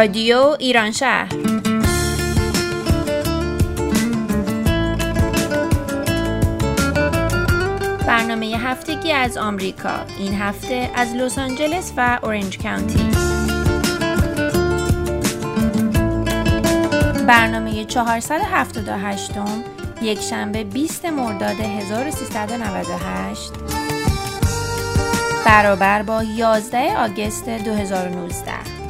رادیو ایران شهر. برنامه هفتگی از آمریکا. این هفته از لس آنجلس و اورنج کانتی برنامه 478 یک شنبه 20 مرداد 1398 برابر با 11 آگست 2019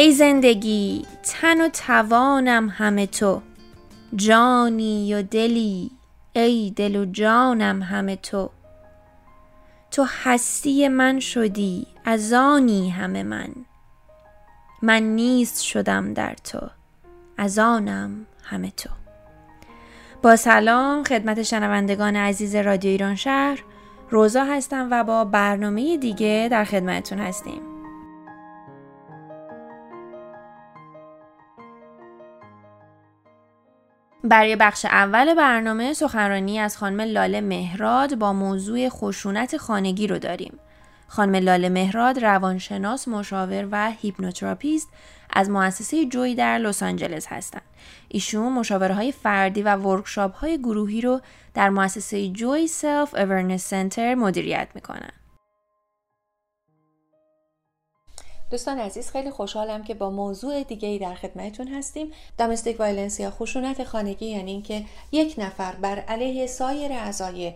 ای زندگی تن و توانم همه تو. جانی و دلی ای دل و جانم همه تو. تو هستی من شدی از آنی همه من. من نیست شدم در تو از آنم همه تو. با سلام خدمت شنوندگان عزیز رادیو ایران شهر روزا هستم و با برنامه دیگه در خدمتتون هستیم. برای بخش اول برنامه سخنرانی از خانم لاله مهراد با موضوع خشونت خانگی رو داریم. خانم لاله مهراد روانشناس مشاور و hypnotherapist از مؤسسه Joy در لس آنجلس هستند. ایشون مشاوره های فردی و workshop های گروهی رو در مؤسسه Joy Self Awareness Center مدیریت می‌کنن. دوستان عزیز خیلی خوشحالم که با موضوع دیگه ای در خدمتتون هستیم. domestic violence یا خشونت خانگی یعنی اینکه یک نفر بر علیه سایر اعضای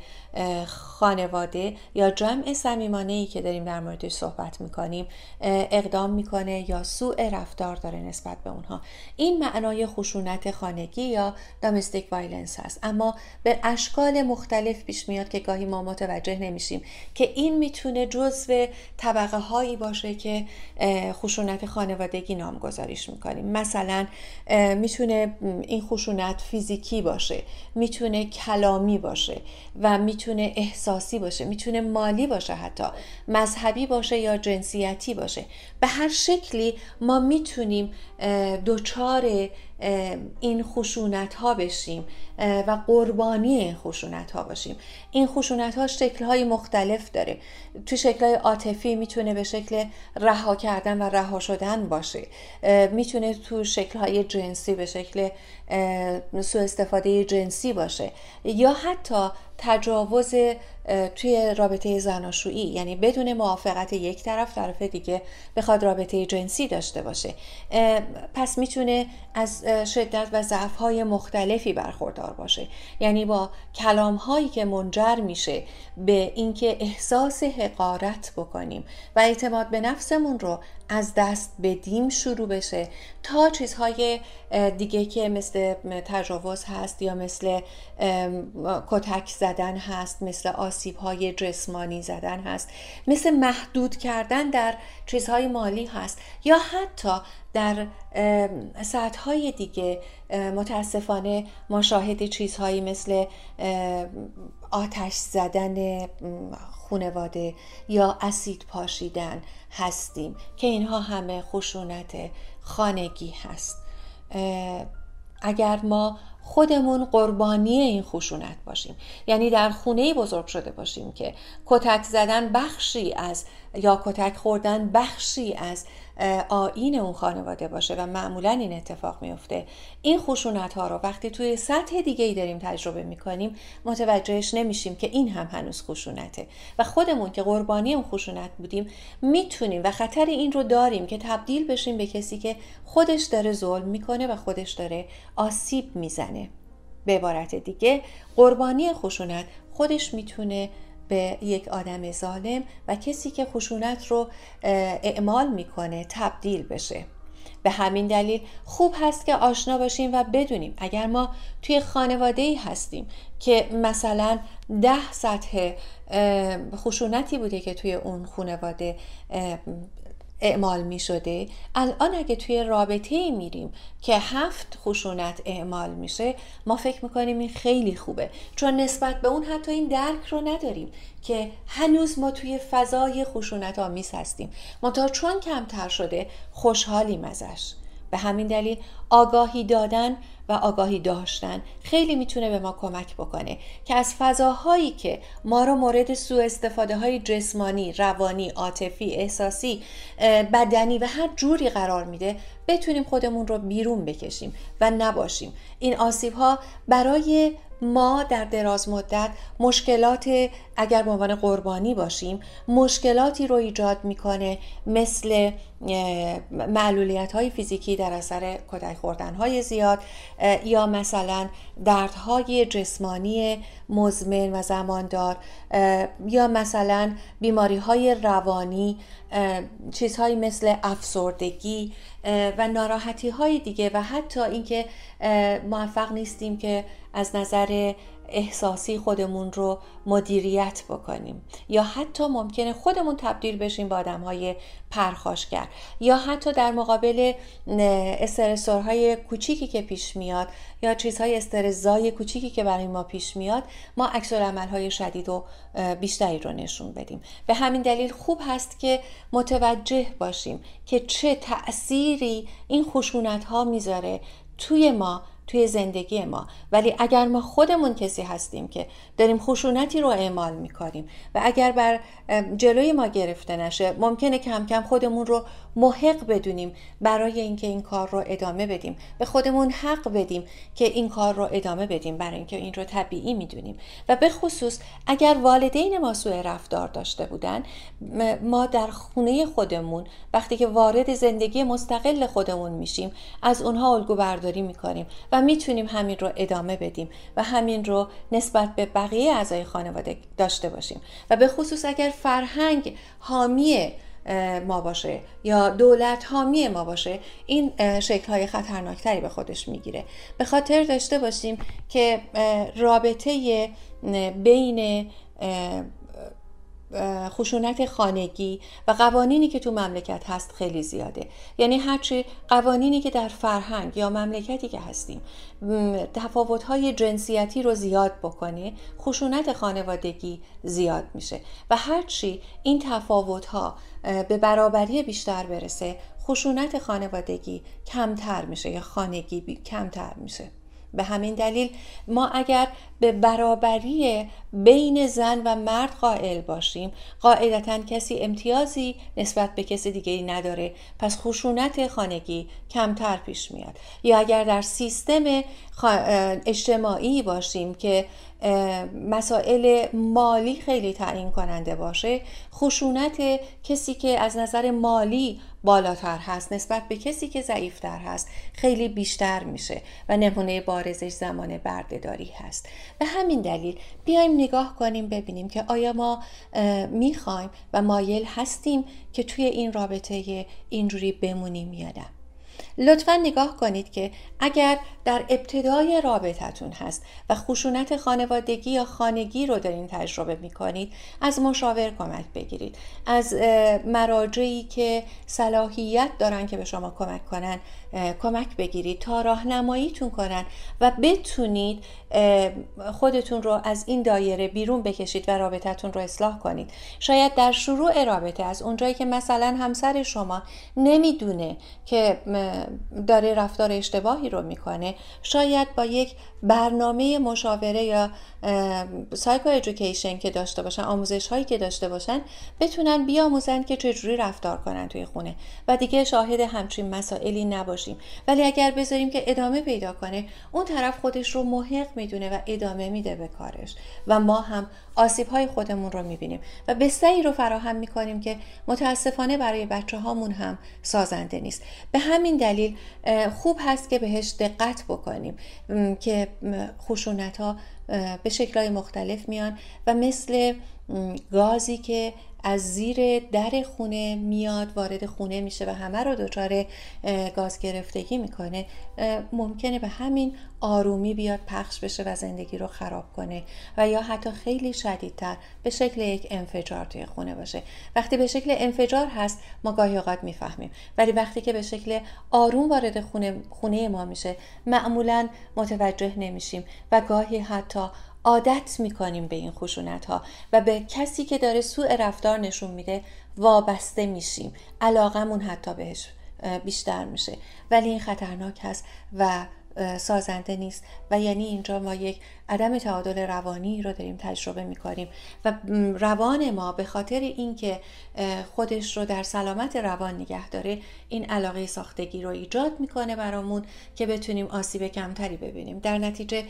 خانواده یا جمع صمیمانه ای که داریم در موردش صحبت می‌کنیم اقدام می‌کنه یا سوء رفتار داره نسبت به اونها. این معنای خشونت خانگی یا domestic violence هست. اما به اشکال مختلف پیش میاد که گاهی ما متوجه نمیشیم که این می‌تونه جزو طبقه هایی باشه که خشونت خانوادگی نامگذاریش می‌کنیم. مثلا می‌تونه این خشونت فیزیکی باشه می‌تونه کلامی باشه و می‌تونه احساسی باشه می‌تونه مالی باشه حتی مذهبی باشه یا جنسیتی باشه. به هر شکلی ما می‌تونیم دچار این خشونت ها بشیم و قربانی این خشونت ها باشیم. این خشونت ها شکل های مختلف داره. تو شکل های عاطفی می‌تونه به شکل رها کردن و رها شدن باشه. می‌تونه تو شکل های جنسی به شکل سوء استفاده جنسی باشه. یا حتی تجاوز توی رابطه زناشویی یعنی بدون موافقت یک طرف طرف دیگه بخواد رابطه جنسی داشته باشه. پس می‌تونه از شدت و ضعف های مختلفی برخوردار باشه. یعنی با کلام هایی که منجر میشه به اینکه احساس حقارت بکنیم و اعتماد به نفسمون رو از دست بدیم شروع بشه. تا چیزهای دیگه که مثل تجاوز هست یا مثل کتک زدن هست مثل آسیب های جسمانی زدن هست مثل محدود کردن در چیزهای مالی هست یا حتی در ساعت های دیگه متاسفانه ما شاهد چیزهایی مثل آتش زدن خونواده یا اسید پاشیدن هستیم که اینها همه خشونت خانگی هست. اگر ما خودمون قربانی این خشونت باشیم یعنی در خونه بزرگ شده باشیم که کتک زدن بخشی از یا کتک خوردن بخشی از آین اون خانواده باشه و معمولا این اتفاق میفته این خشونت ها رو وقتی توی سطح دیگه ای داریم تجربه می‌کنیم متوجهش نمیشیم که این هم هنوز خشونته. و خودمون که قربانی اون خشونت بودیم می‌تونیم و خطر این رو داریم که تبدیل بشیم به کسی که خودش داره ظلم می‌کنه و خودش داره آسیب می‌زنه. به عبارت دیگه قربانی خشونت خودش می‌تونه به یک آدم ظالم و کسی که خشونت رو اعمال می‌کنه تبدیل بشه. به همین دلیل خوب هست که آشنا باشیم و بدونیم اگر ما توی خانواده ای هستیم که مثلا ده سطح خشونتی بوده که توی اون خانواده اعمال می شده الان اگه توی رابطه میریم که هفت خشونت اعمال میشه ما فکر می‌کنیم این خیلی خوبه. چون نسبت به اون حتی این درک رو نداریم که هنوز ما توی فضای خشونت آمیز هستیم. منتها چون کمتر شده خوشحالیم ازش. به همین دلیل آگاهی دادن و آگاهی داشتن خیلی می‌تونه به ما کمک بکنه که از فضاهایی که ما رو مورد سوء استفاده های جسمانی، روانی، عاطفی، احساسی، بدنی و هر جوری قرار میده بتونیم خودمون رو بیرون بکشیم و نباشیم. این آسیب ها برای ما در دراز مدت مشکلات اگر به عنوان قربانی باشیم مشکلاتی رو ایجاد می‌کنه مثل معلولیت های فیزیکی در اثر کدک خوردن های زیاد یا مثلا دردهای جسمانی مزمن و زماندار یا مثلا بیماری های روانی چیزهایی مثل افسردگی و ناراحتی های دیگه. و حتی اینکه موفق نیستیم که از نظر احساسی خودمون رو مدیریت بکنیم. یا حتی ممکنه خودمون تبدیل بشیم به آدم های پرخاشگر. یا حتی در مقابل استرسورهای کوچیکی که پیش میاد یا چیزهای استرزای کوچیکی که برای ما پیش میاد ما عکس های شدید و بیشتری رو نشون بدیم. به همین دلیل خوب هست که متوجه باشیم که چه تأثیری این خشونت ها می‌ذاره توی ما توی زندگی ما. ولی اگر ما خودمون کسی هستیم که داریم خشونتی رو اعمال می‌کنیم و اگر بر جلوی ما گرفته نشه ممکنه کم کم خودمون رو محق بدونیم برای اینکه این کار رو ادامه بدیم. به خودمون حق بدیم که این کار رو ادامه بدیم برای اینکه این رو طبیعی می‌دونیم. و به خصوص اگر والدین ما سوء رفتار داشته بودن ما در خونه خودمون وقتی که وارد زندگی مستقل خودمون میشیم از اونها الگو برداری می‌کنیم و می‌تونیم همین رو ادامه بدیم و همین رو نسبت به بقیه اعضای خانواده داشته باشیم. و به خصوص اگر فرهنگ حامی ما باشه یا دولت حامی ما باشه این شکل های خطرناکتری به خودش می‌گیره. به خاطر داشته باشیم که رابطه بین خشونت خانگی و قوانینی که تو مملکت هست خیلی زیاده. یعنی هرچی قوانینی که در فرهنگ یا مملکتی که هستیم تفاوت‌های جنسیتی رو زیاد بکنه خشونت خانوادگی زیاد میشه. و هرچی این تفاوت‌ها به برابری بیشتر برسه خشونت خانوادگی کمتر میشه یا خانگی کمتر میشه. به همین دلیل ما اگر به برابری بین زن و مرد قائل باشیم قاعدتا کسی امتیازی نسبت به کسی دیگه ای نداره. پس خشونت خانگی کمتر پیش میاد. یا اگر در سیستم اجتماعی باشیم که مسائل مالی خیلی تعیین کننده باشه خشونت کسی که از نظر مالی بالاتر هست نسبت به کسی که ضعیفتر هست خیلی بیشتر میشه و نمونه بارزش زمان بردهداری هست. به همین دلیل بیایم نگاه کنیم ببینیم که آیا ما می‌خوایم و مایل هستیم که توی این رابطه اینجوری بمونیم یا نه. لطفا نگاه کنید که اگر در ابتدای رابطتون هست و خشونت خانوادگی یا خانگی رو دارین تجربه می کنید از مشاور کمک بگیرید. از مراجعی که صلاحیت دارن که به شما کمک کنن کمک بگیرید تا راهنماییتون کنن و بتونید خودتون رو از این دایره بیرون بکشید و رابطتون رو اصلاح کنید. شاید در شروع رابطه از اونجایی که مثلا همسر شما نمی‌دونه که داره رفتار اشتباهی رو می‌کنه. شاید با یک برنامه مشاوره یا سایکو ایژوکیشن که داشته باشن آموزش هایی که داشته باشن بتونن بیاموزن که چجوری رفتار کنن توی خونه. و دیگه شاهد همچین مسائلی نباشیم. ولی اگر بذاریم که ادامه پیدا کنه اون طرف خودش رو محق می‌دونه و ادامه میده به کارش. و ما هم آسیب های خودمون رو می‌بینیم. و بستری رو فراهم می‌کنیم که متاسفانه برای بچه هامون هم سازنده نیست. به همین دلیل خوب هست که بهش دقت بکنیم. که خشونت ها به شکلهای مختلف میان و مثل گازی که از زیر در خونه میاد وارد خونه میشه و همه رو دچار گاز گرفتگی می‌کنه ممکنه به همین آرومی بیاد پخش بشه و زندگی رو خراب کنه و یا حتی خیلی شدیدتر به شکل یک انفجار توی خونه باشه. وقتی به شکل انفجار هست ما گاهی اوقات می‌فهمیم. ولی وقتی که به شکل آروم وارد خونه, خونه ما میشه معمولا متوجه نمیشیم و گاهی حتی عادت می‌کنیم به این خشونت ها و به کسی که داره سوء رفتار نشون میده وابسته میشیم. علاقمون حتی بهش بیشتر میشه. ولی این خطرناک هست و سازنده نیست. و یعنی اینجا ما یک عدم تعادل روانی رو داریم تجربه می‌کنیم. و روان ما به خاطر اینکه خودش رو در سلامت روان نگه داره این علاقه ساختگی رو ایجاد می‌کنه برامون که بتونیم آسیب کمتری ببینیم. در نتیجه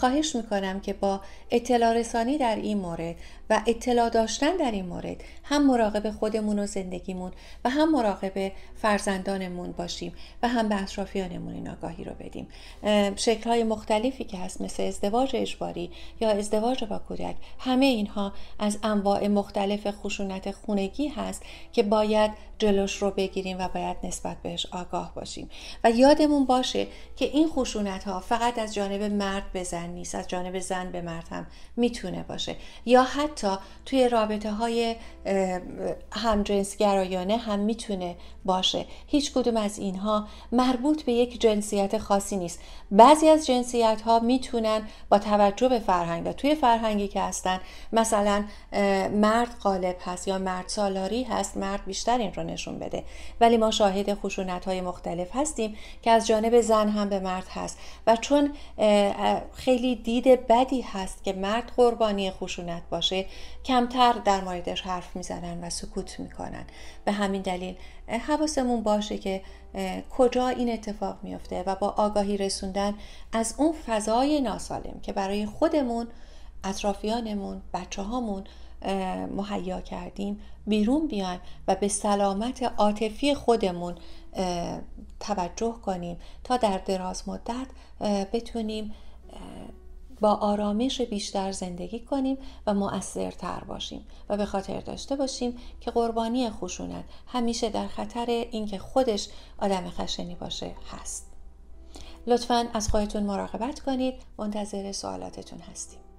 خواهش می‌کنم که با اطلاع رسانی در این مورد و اطلاع داشتن در این مورد هم مراقب خودمون و زندگیمون و هم مراقب فرزندانمون باشیم و هم به اطرافیانمون این آگاهی رو بدیم. شکل مختلفی که هست مثل ازدواج اجباری یا ازدواج با کودک همه اینها از انواع مختلف خشونت خونگی هست که باید جلوش رو بگیریم و باید نسبت بهش آگاه باشیم. و یادمون باشه که این خشونت ها فقط از جانب مرد به زن نیست از جانب زن به مرد هم می‌تونه باشه. یا حتی توی رابطه های همجنسگرایانه هم می‌تونه باشه. هیچ کدوم از اینها مربوط به یک جنسیت خاصی نیست. بعضی از جنسیت ها می‌تونن با توجه به فرهنگ و توی فرهنگی که هستن مثلا مرد غالب هست یا مرد سالاری هست مرد بیشتر این رو نشون بده. ولی ما شاهد خشونت های مختلف هستیم که از جانب زن هم به مرد هست. و چون خیلی دید بدی هست که مرد قربانی خشونت باشه کمتر در موردش حرف می‌زنن و سکوت می‌کنن. به همین دلیل حواسمون باشه که کجا این اتفاق میفته و با آگاهی رسوندن از اون فضای ناسالم که برای خودمون اطرافیانمون بچه هامون مهیا کردیم بیرون بیایم و به سلامت عاطفی خودمون توجه کنیم تا در دراز مدت بتونیم با آرامش بیشتر زندگی کنیم و مؤثرتر باشیم و به خاطر داشته باشیم که قربانی خشونت همیشه در خطر اینکه خودش آدم خشنی باشه هست. لطفا از خودتون مراقبت کنید. منتظر سوالاتتون هستیم.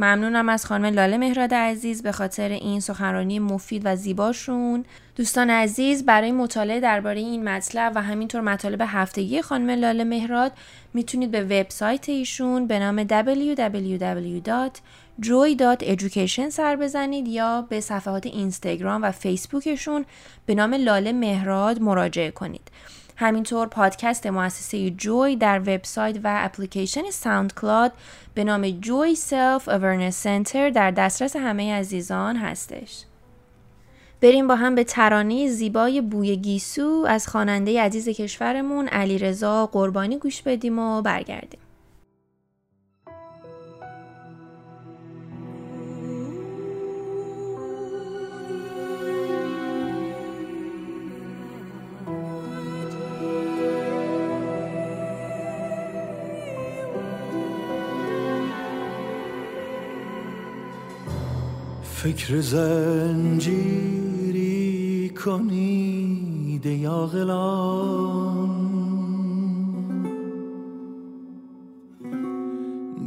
ممنونم از خانم لاله مهراد عزیز به خاطر این سخنرانی مفید و زیباشون. دوستان عزیز برای مطالعه درباره این مطلب و همینطور مطالب هفتگی خانم لاله مهراد می‌تونید به وبسایت ایشون به نام www.joy.education سر بزنید یا به صفحات اینستاگرام و فیسبوکشون به نام لاله مهراد مراجعه کنید. همینطور پادکست مؤسسه Joy در وبسایت و اپلیکیشن SoundCloud به نام Joy Self Awareness Center در دسترس همه عزیزان هستش. بریم با هم به ترانه زیبای بوی گیسو از خواننده عزیز کشورمون علیرضا قربانی گوش بدیم و برگردیم. فکر زنجیری کنید یا غلام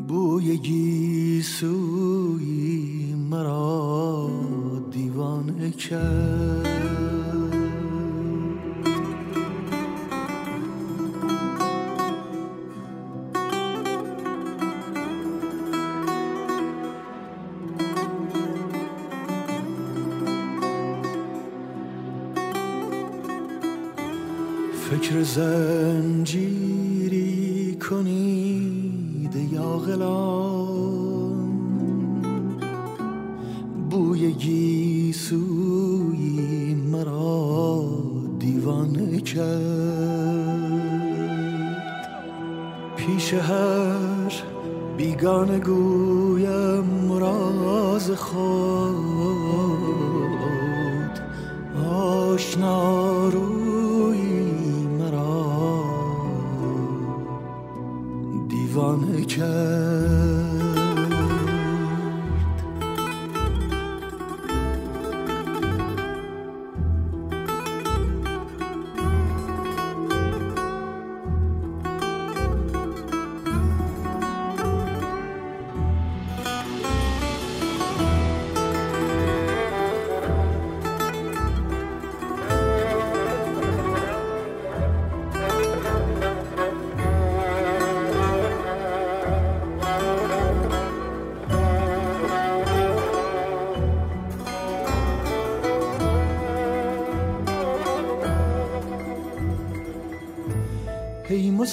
بوی گیسوی مرا دیوانه کرد. زنجیری کنید یا غلام بوی گیسوی مرا دیوانه کرد. پیش هر بیگانه گویم مراز خود. آشنا دیوانه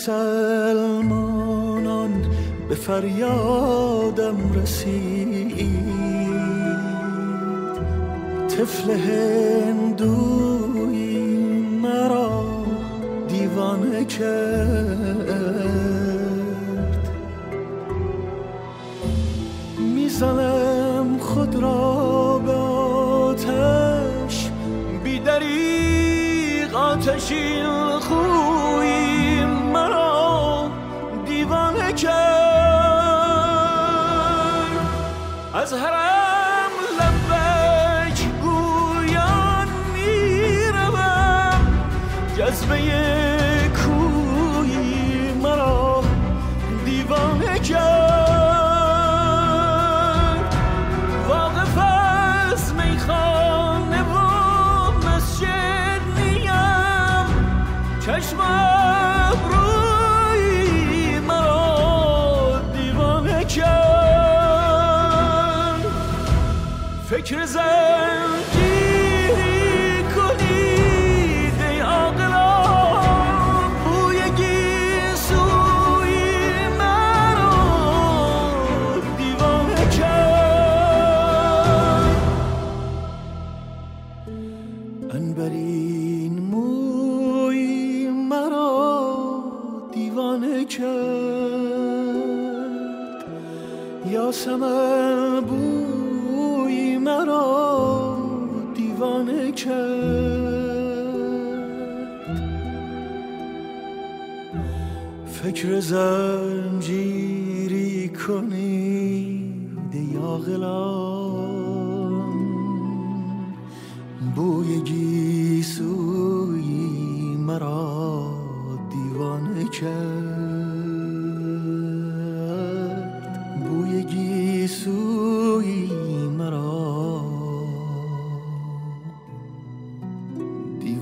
مسلمانان به فریادم رسید. طفل هندوی از حرم لبک گویان می‌روم. جذبه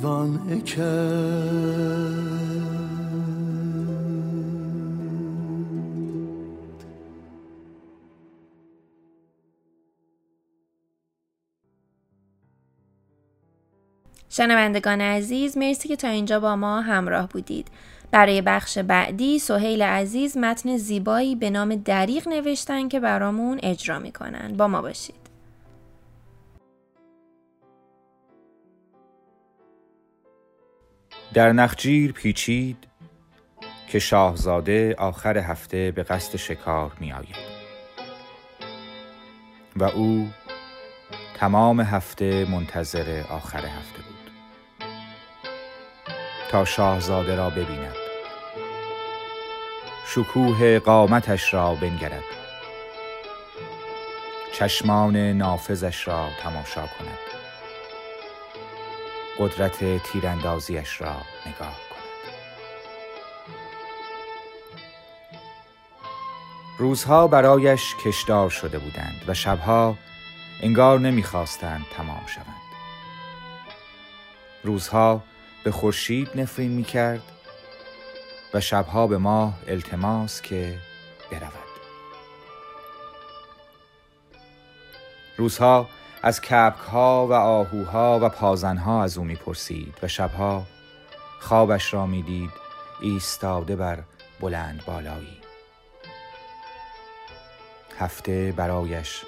دیوانه کرد شنوندگان عزیز مرسی که تا اینجا با ما همراه بودید. برای بخش بعدی سهیل عزیز متن زیبایی به نام دریغ نوشتن که برامون اجرا می‌کنن. با ما باشید. در نخجیر پیچید که شاهزاده آخر هفته به قصد شکار می آید و او تمام هفته منتظر آخر هفته بود. تا شاهزاده را ببیند. شکوه قامتش را بنگرد. چشمان نافذش را تماشا کند. قدرت تیراندازیش را نگاه کند. روزها برایش کشدار شده بودند و شبها انگار نمی‌خواستند تمام شوند. روزها به خورشید نفرین می‌کرد و شبها به ماه التماس که برود. روزها از کپک ها و آهوها و پازنها از او می‌پرسید و شبها خوابش را می‌دید ایستاده بر بلند بالایی. هفته برایش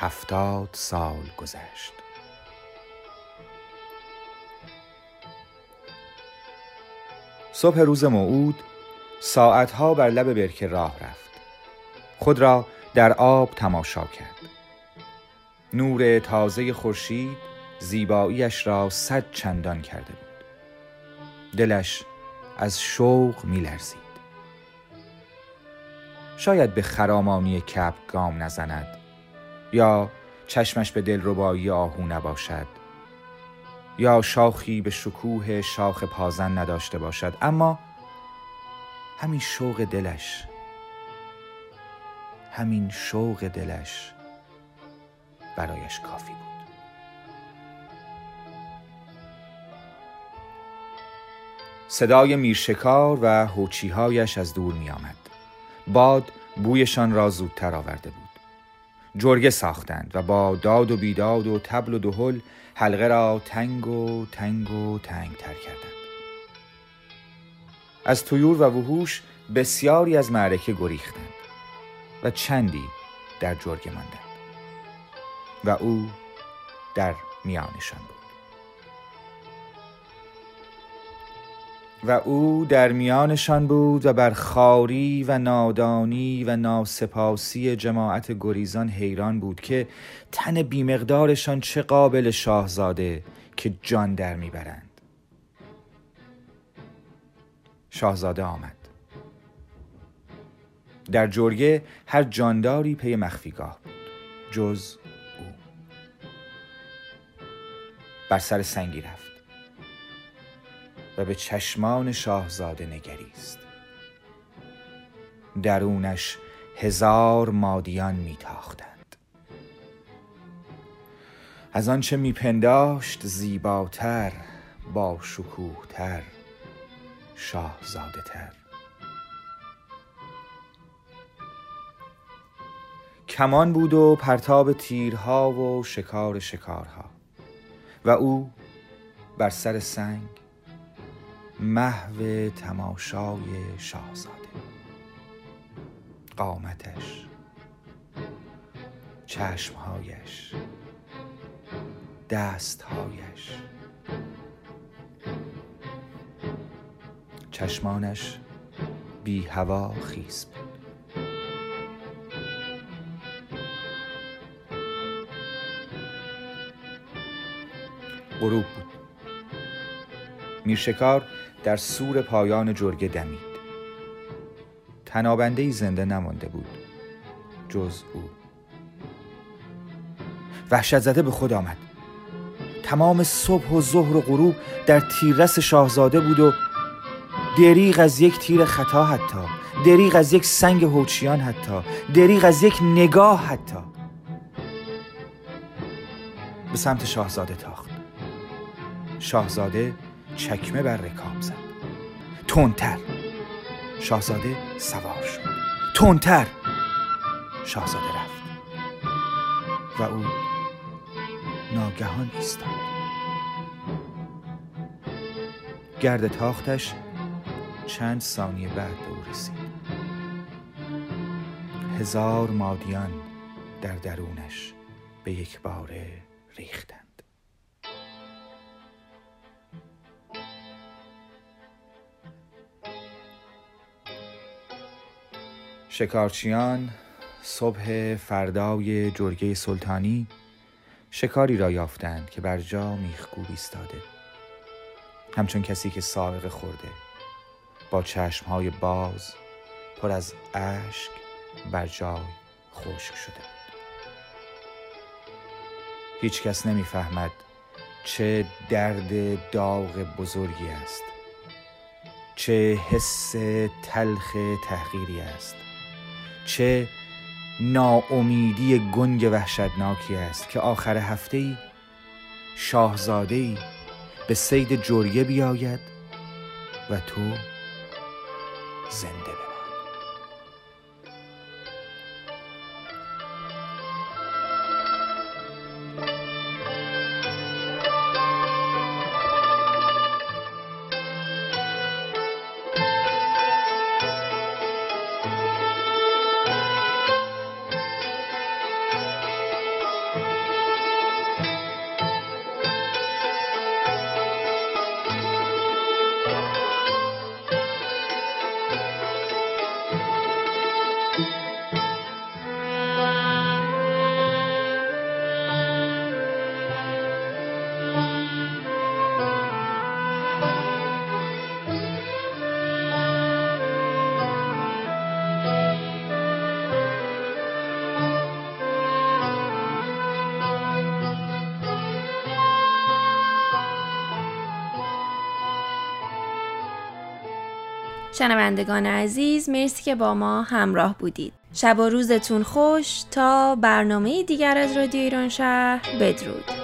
هفتاد سال گذشت. صبح روز موعود ساعتها بر لب برکه راه رفت. خود را در آب تماشا کرد. نور تازه خورشید زیباییش را صد چندان کرده بود. دلش از شوق میلرزید. شاید به خرامانی کپ گام نزند یا چشمش به دلربایی آهو نباشد یا شاخی به شکوه شاخ پازن نداشته باشد اما همین شوق دلش همین شوق دلش برایش کافی بود صدای میرشکار و هوچیهایش از دور می آمد. باد بویشان را زودتر آورده بود. جرگه ساختند و با داد و بیداد و تبل و دهل حلقه را تنگ و تنگ و تنگ تر کردند. از تویور و وحوش بسیاری از معرکه گریختند و چندی در جرگه ماندند و او در میانشان بود. و او در میانشان بود و بر خاری و نادانی و ناسپاسی جماعت گریزان حیران بود که تن بیمقدارشان چه قابل شاهزاده که جان در می‌برند شاهزاده آمد در جرگه هر جانداری پی مخفیگاه بود جز بر سر سنگی رفت و به چشمان شاهزاده نگریست. درونش هزار مادیان میتاختند. از آنچه میپنداشت زیباتر با شکوهتر شاهزاده تر کمان بود و پرتاب تیرها و شکار شکارها. و او بر سر سنگ محو تماشای شاهزاده. قامتش چشمهایش دستهایش. چشمانش بی هوا خیز بود. غروب بود. میرشکار در سور پایان جرگه دمید. تنابنده زنده نمانده بود. جز او. وحشت زده به خود آمد. تمام صبح و ظهر و غروب در تیررس شاهزاده بود و دریغ از یک تیر خطا حتی دریغ از یک سنگ هوچیان حتی دریغ از یک نگاه حتی. به سمت شاهزاده تاخت. شاهزاده چکمه بر رکاب زد. تندتر. شاهزاده سوار شد. تندتر. شاهزاده رفت. و او ناگهان ایستاد. گرد تاختش چند ثانیه بعد به او رسید. هزار مادیان در درونش به یک باره ریختند. شکارچیان صبح فردای جرگه سلطانی شکاری را یافتند که بر جا میخکوب ایستاده. همچون کسی که سائق خورده با چشمهای باز پر از اشک بر جای خشک شده. بود هیچ کس نمی‌فهمد چه درد داغ بزرگی است چه حس تلخ تحقیری است. چه ناامیدی گنگ وحشتناکی است که آخر هفته ای شاهزاده ای به سید جریه بیاید و تو زنده شنوندگان عزیز مرسی که با ما همراه بودید. شب و روزتون خوش تا برنامه دیگر از رادیو ایران شهر. بدرود.